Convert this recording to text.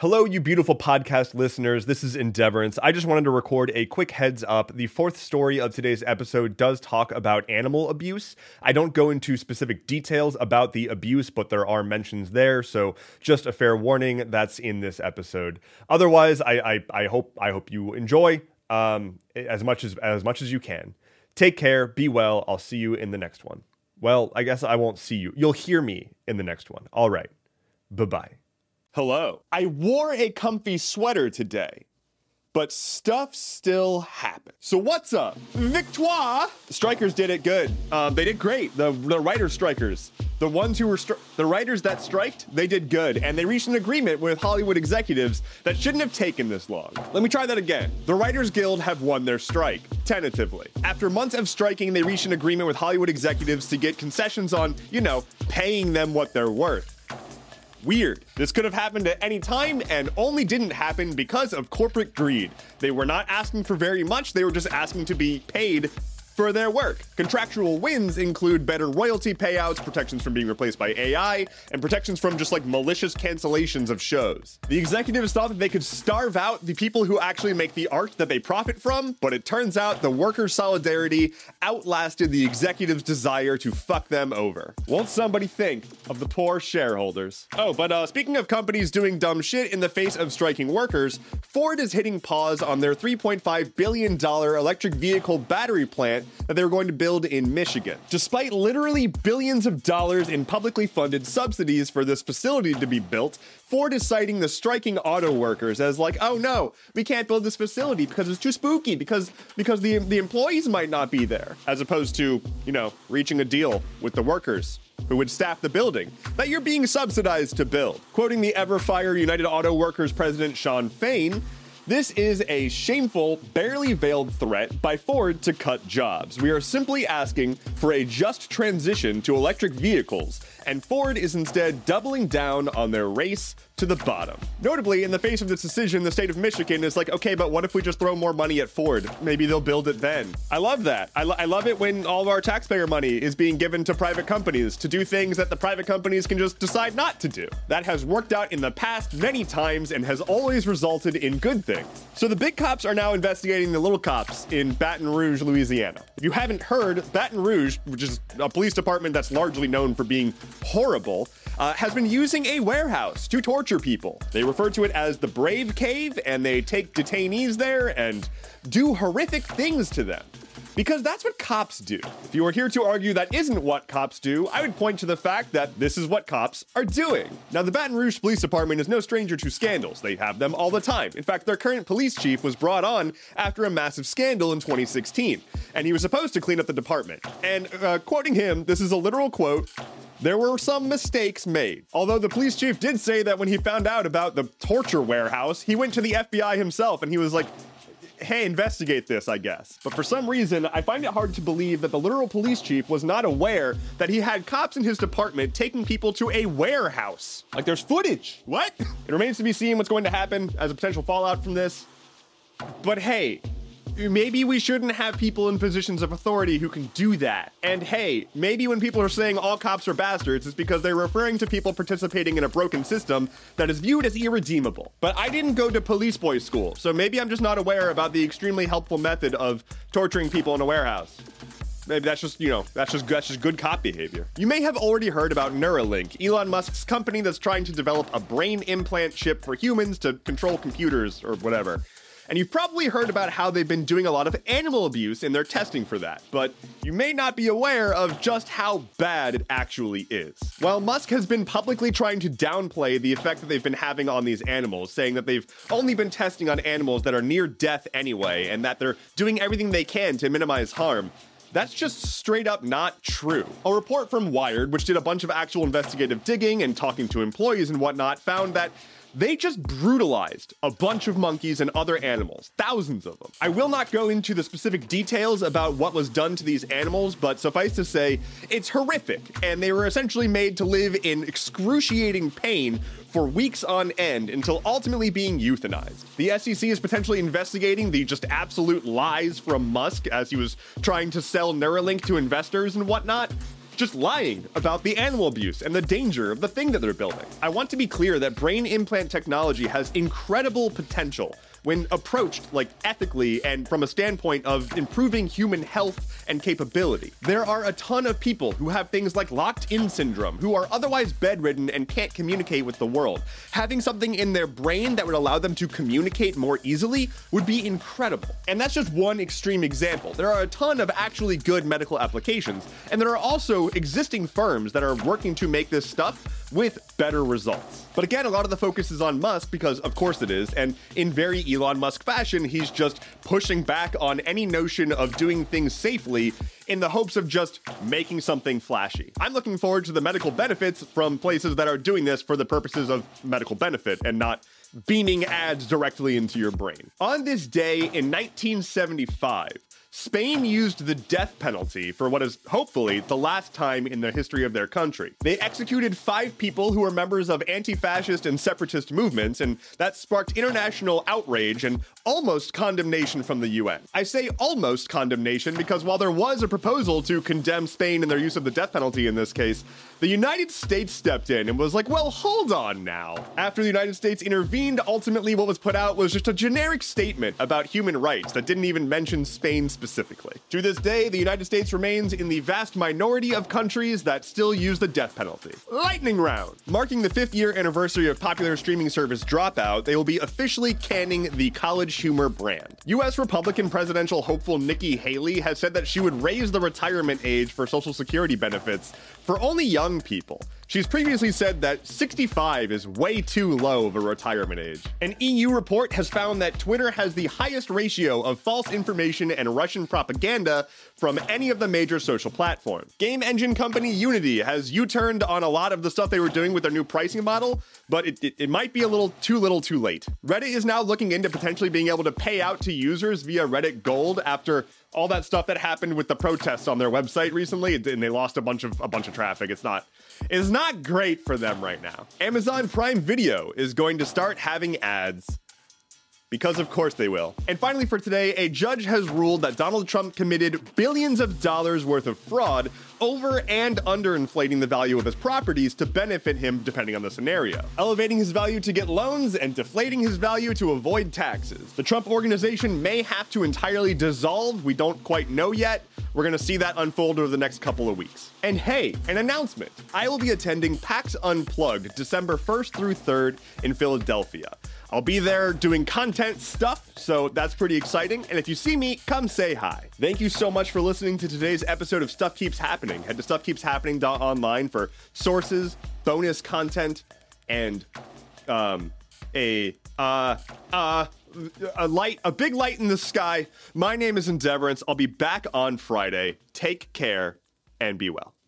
Hello, you beautiful podcast listeners. This is Endeavorance. I just wanted to record a quick heads up. The fourth story of today's episode does talk about animal abuse. I don't go into specific details about the abuse, but there are mentions there. So just a fair warning that's in this episode. Otherwise, I I, I hope I hope you enjoy um, as much as as much as you can. Take care. Be well. I'll see you in the next one. Well, I guess I won't see you. You'll hear me in the next one. All right. Bye bye. Hello. I wore a comfy sweater today, but stuff still happens. So what's up? Victoire! The strikers did it good. Um, they did great. The the writer strikers, the ones who were stri- the writers that striked, they did good, and they reached an agreement with Hollywood executives that shouldn't have taken this long. Let me try that again. The Writers Guild have won their strike, tentatively. After months of striking, they reached an agreement with Hollywood executives to get concessions on, you know, paying them what they're worth. Weird. This could have happened at any time and only didn't happen because of corporate greed. They were not asking for very much, they were just asking to be paid for their work. Contractual wins include better royalty payouts, protections from being replaced by AI, and protections from just like malicious cancellations of shows. The executives thought that they could starve out the people who actually make the art that they profit from, but it turns out the workers' solidarity outlasted the executives' desire to fuck them over. Won't somebody think of the poor shareholders? Oh, but uh, speaking of companies doing dumb shit in the face of striking workers, Ford is hitting pause on their $3.5 billion electric vehicle battery plant that they were going to build in Michigan. Despite literally billions of dollars in publicly funded subsidies for this facility to be built, Ford is citing the striking auto workers as like, oh no, we can't build this facility because it's too spooky, because because the the employees might not be there, as opposed to, you know, reaching a deal with the workers who would staff the building that you're being subsidized to build. Quoting the ever fire United Auto Workers president Shawn Fain, this is a shameful, barely veiled threat by Ford to cut jobs. We are simply asking for a just transition to electric vehicles, and Ford is instead doubling down on their race to the bottom. Notably, in the face of this decision, the state of Michigan is like, okay, but what if we just throw more money at Ford? Maybe they'll build it then. I love that. I, lo- I love it when all of our taxpayer money is being given to private companies to do things that the private companies can just decide not to do. That has worked out in the past many times and has always resulted in good things. So the big cops are now investigating the little cops in Baton Rouge, Louisiana. If you haven't heard, Baton Rouge, which is a police department that's largely known for being horrible, uh, has been using a warehouse to torture people. They refer to it as the Brave Cave, and they take detainees there and do horrific things to them. Because that's what cops do. If you are here to argue that isn't what cops do, I would point to the fact that this is what cops are doing. Now, the Baton Rouge Police Department is no stranger to scandals. They have them all the time. In fact, their current police chief was brought on after a massive scandal in 2016, and he was supposed to clean up the department. And uh, quoting him, this is a literal quote there were some mistakes made. Although the police chief did say that when he found out about the torture warehouse, he went to the FBI himself and he was like, hey, investigate this, I guess. But for some reason, I find it hard to believe that the literal police chief was not aware that he had cops in his department taking people to a warehouse. Like, there's footage. What? It remains to be seen what's going to happen as a potential fallout from this. But hey, maybe we shouldn't have people in positions of authority who can do that. And hey, maybe when people are saying all cops are bastards, it's because they're referring to people participating in a broken system that is viewed as irredeemable. But I didn't go to police boys school, so maybe I'm just not aware about the extremely helpful method of torturing people in a warehouse. Maybe that's just, you know, that's just that's just good cop behavior. You may have already heard about Neuralink, Elon Musk's company that's trying to develop a brain implant chip for humans to control computers or whatever. And you've probably heard about how they've been doing a lot of animal abuse in their testing for that, but you may not be aware of just how bad it actually is. While Musk has been publicly trying to downplay the effect that they've been having on these animals, saying that they've only been testing on animals that are near death anyway, and that they're doing everything they can to minimize harm, that's just straight up not true. A report from Wired, which did a bunch of actual investigative digging and talking to employees and whatnot, found that they just brutalized a bunch of monkeys and other animals, thousands of them. I will not go into the specific details about what was done to these animals, but suffice to say, it's horrific, and they were essentially made to live in excruciating pain for weeks on end until ultimately being euthanized. The SEC is potentially investigating the just absolute lies from Musk as he was trying to sell Neuralink to investors and whatnot. Just lying about the animal abuse and the danger of the thing that they're building. I want to be clear that brain implant technology has incredible potential when approached like ethically and from a standpoint of improving human health and capability. There are a ton of people who have things like locked in syndrome, who are otherwise bedridden and can't communicate with the world. Having something in their brain that would allow them to communicate more easily would be incredible. And that's just one extreme example. There are a ton of actually good medical applications, and there are also existing firms that are working to make this stuff with better results. But again, a lot of the focus is on Musk because, of course, it is. And in very Elon Musk fashion, he's just pushing back on any notion of doing things safely in the hopes of just making something flashy. I'm looking forward to the medical benefits from places that are doing this for the purposes of medical benefit and not beaming ads directly into your brain. On this day in 1975, Spain used the death penalty for what is hopefully the last time in the history of their country. They executed five people who were members of anti fascist and separatist movements, and that sparked international outrage and almost condemnation from the UN. I say almost condemnation because while there was a proposal to condemn Spain and their use of the death penalty in this case, the United States stepped in and was like, well, hold on now. After the United States intervened, ultimately what was put out was just a generic statement about human rights that didn't even mention Spain specifically. To this day, the United States remains in the vast minority of countries that still use the death penalty. Lightning round! Marking the fifth year anniversary of popular streaming service Dropout, they will be officially canning the college humor brand. US Republican presidential hopeful Nikki Haley has said that she would raise the retirement age for Social Security benefits for only young people. She's previously said that 65 is way too low of a retirement age. An EU report has found that Twitter has the highest ratio of false information and Russian propaganda from any of the major social platforms. Game engine company Unity has U turned on a lot of the stuff they were doing with their new pricing model, but it, it, it, might be a little too little too late. Reddit is now looking into potentially being able to pay out to users via Reddit Gold after all that stuff that happened with the protests on their website recently, and they lost a bunch of a bunch of traffic. It's not it's not great for them right now. Amazon Prime Video is going to start having ads because of course they will. And finally, for today, a judge has ruled that Donald Trump committed billions of dollars worth of fraud over and underinflating the value of his properties to benefit him depending on the scenario, elevating his value to get loans and deflating his value to avoid taxes. The Trump organization may have to entirely dissolve, we don't quite know yet. We're gonna see that unfold over the next couple of weeks. And hey, an announcement I will be attending PAX Unplugged December 1st through 3rd in Philadelphia. I'll be there doing content stuff, so that's pretty exciting. And if you see me, come say hi. Thank you so much for listening to today's episode of Stuff Keeps Happening. Head to stuffkeepshappening.online for sources, bonus content, and um, a uh uh a light, a big light in the sky. My name is Endeavorance. I'll be back on Friday. Take care and be well.